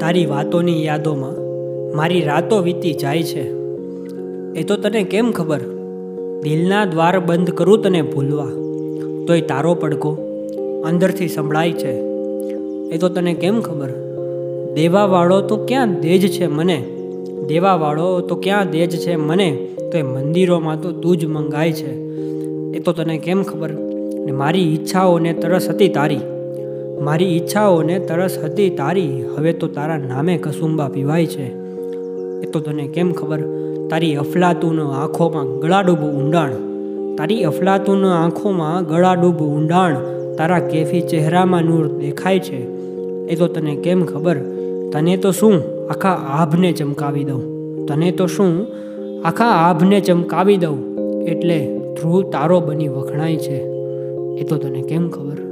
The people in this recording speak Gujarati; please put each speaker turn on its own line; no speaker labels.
તારી વાતોની યાદોમાં મારી રાતો વીતી જાય છે. એ તો તને કેમ ખબર? દિલના દ્વાર બંધ કરું તને ભૂલવા. તોય તારો પડકો અંદરથી સંભળાય છે. એ તો તને કેમ ખબર? દેવાવાળો તો ક્યાં દેજ છે મને? દેવાવાળો તો ક્યાં દેજ છે મને? તો એ મંદિરોમાં તો તું જ મંગાય છે. એ તો તને કેમ ખબર? ને મારી ઈચ્છાઓને તરસ હતી તારી. મારી ઈચ્છાઓને તરસ હતી તારી, હવે તો તારા નામે કસુંબા પીવાય છે. એ તો તને કેમ ખબર? તારી અફલાતુનો આંખોમાં ગળાડૂબું ઊંડાણ. તારી અફલાતુનો આંખોમાં ગળાડૂબું ઊંડાણ તારા કેફી ચહેરામાં નૂર દેખાય છે. એ તો તને કેમ ખબર? તને તો શું આખા આભને ચમકાવી દઉં? તને તો શું આખા આભને ચમકાવી દઉં? એટલે ધ્રુવ તારો બની વખણાય છે. એ તો તને કેમ ખબર?